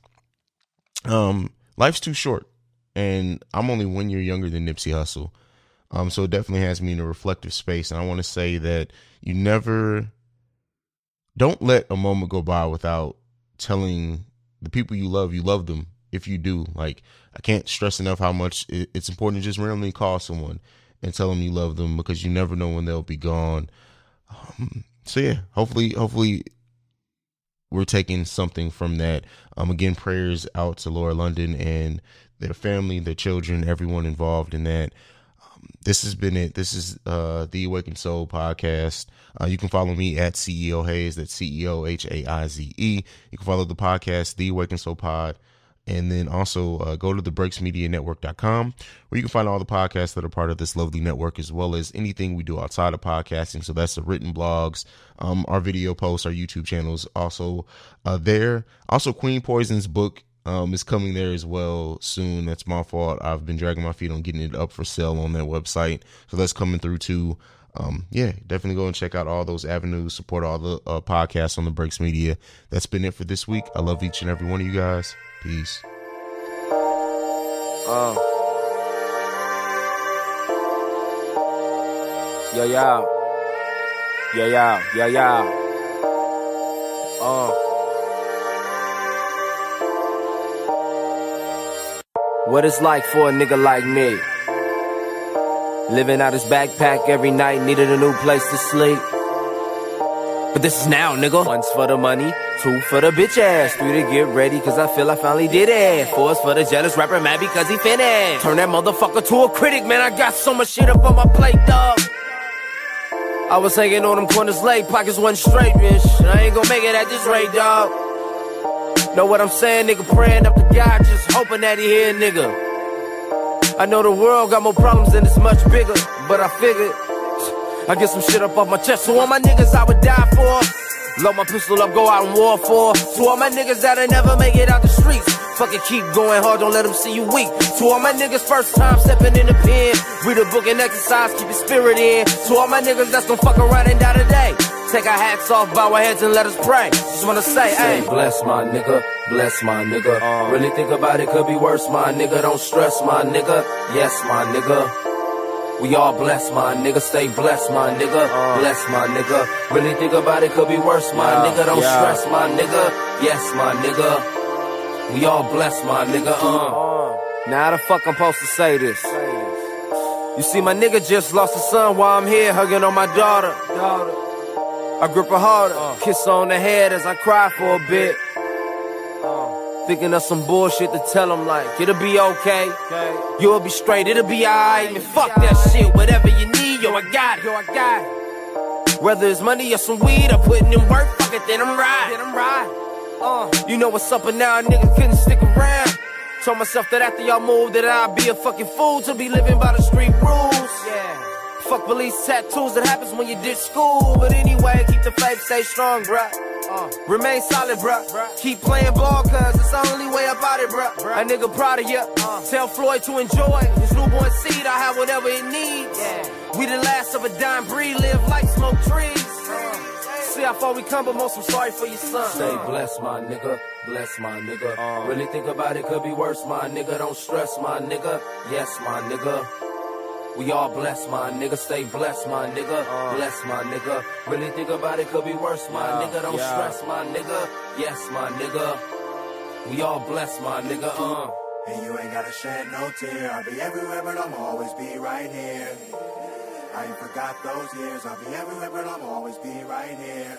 um life's too short. And I'm only one year younger than Nipsey Hussle. Um, so it definitely has me in a reflective space. And I want to say that you never don't let a moment go by without telling the people you love you love them if you do. Like i can't stress enough how much it's important to just randomly call someone and tell them you love them because you never know when they'll be gone. Um, so yeah hopefully hopefully we're taking something from that. Um again prayers out to Lauren London and their family their children everyone involved in that this has been it. This is uh the Awakened Soul podcast. Uh, you can follow me at CEO Haize. That's CEO H A I Z E. You can follow the podcast, The Awakened Soul Pod. And then also uh, go to the breaksmedianetwork.com where you can find all the podcasts that are part of this lovely network as well as anything we do outside of podcasting. So that's the written blogs, um, our video posts, our YouTube channels also uh, there. Also, Queen Poison's book um, is coming there as well soon. That's my fault. I've been dragging my feet on getting it up for sale on that website. So that's coming through too. Um, yeah, definitely go and check out all those avenues. Support all the uh, podcasts on the Breaks Media. That's been it for this week. I love each and every one of you guys. Peace. Uh. Yeah, yeah. Yeah, yeah, yeah, yeah. Uh. What it's like for a nigga like me. Living out his backpack every night, needed a new place to sleep. But this is now, nigga. One's for the money, two for the bitch ass, three to get ready, cause I feel I finally did it. Four's for the jealous rapper mad because he finished. Turn that motherfucker to a critic, man. I got so much shit up on my plate, dog. I was hanging on them corners late, pockets wasn't straight, bitch. I ain't gonna make it at this rate, dog. Know what I'm saying, nigga? Praying up to God, just hoping that he hear, nigga. I know the world got more problems and it's much bigger, but I figured I get some shit up off my chest. So all my niggas I would die for. Load my pistol up, go out and war for. To all my niggas that'll never make it out the streets. Fucking keep going hard, don't let them see you weak. To all my niggas first time stepping in the pen. Read a book and exercise, keep your spirit in. To all my niggas that's gonna fuck around and die today. Take our hats off, bow our heads and let us pray. Just wanna say, hey. Bless my nigga, bless my nigga. Uh. Really think about it, could be worse, my nigga. Don't stress, my nigga. Yes, my nigga. We all blessed, my nigga. Stay blessed, my nigga. Uh. Bless, my nigga. Really think about it, could be worse, my Yeah, nigga. Don't yeah. stress, my nigga. Yes, my nigga. We all blessed, my nigga. Uh. uh. Now, how the fuck I'm supposed to say this? You see, my nigga just lost a son while I'm here hugging on my daughter. I grip her harder, kiss her on the head as I cry for a bit. Thinking of some bullshit to tell him like, it'll be okay. You'll be straight, it'll be alright. Man, fuck that shit, whatever you need, yo, I got it. Yo, I got it. Whether it's money or some weed or putting in work, fuck it, then I'm right. Then I'm right. Uh, you know what's up, and now a nigga couldn't stick around. Told myself that after y'all moved, that I'd be a fucking fool to be living by the street rules. Yeah. Fuck police tattoos, that happens when you ditch school. But anyway, keep the faith, stay strong, bruh. Uh, remain solid, bruh. Keep playing ball, cause it's the only way about it, bruh. A nigga proud of ya. Uh. Tell Floyd to enjoy his newborn seed. I have whatever it needs. We the last of a dying breed, live like smoke trees. Uh. See how far we come, but most I'm sorry for your son. Stay blessed, my nigga. Bless my nigga. Uh. Really think about it, could be worse, my nigga. Don't stress, my nigga. Yes, my nigga. We all blessed, my nigga. Stay blessed, my nigga. Bless my nigga. Really think about it, could be worse, my Yeah, nigga. Don't yeah. stress, my nigga. Yes, my nigga. We all blessed, my nigga. Uh. And you ain't gotta shed no tear. I'll be everywhere, but I'll always be right here. I ain't forgot those years. I'll be everywhere, but I'll always be right here.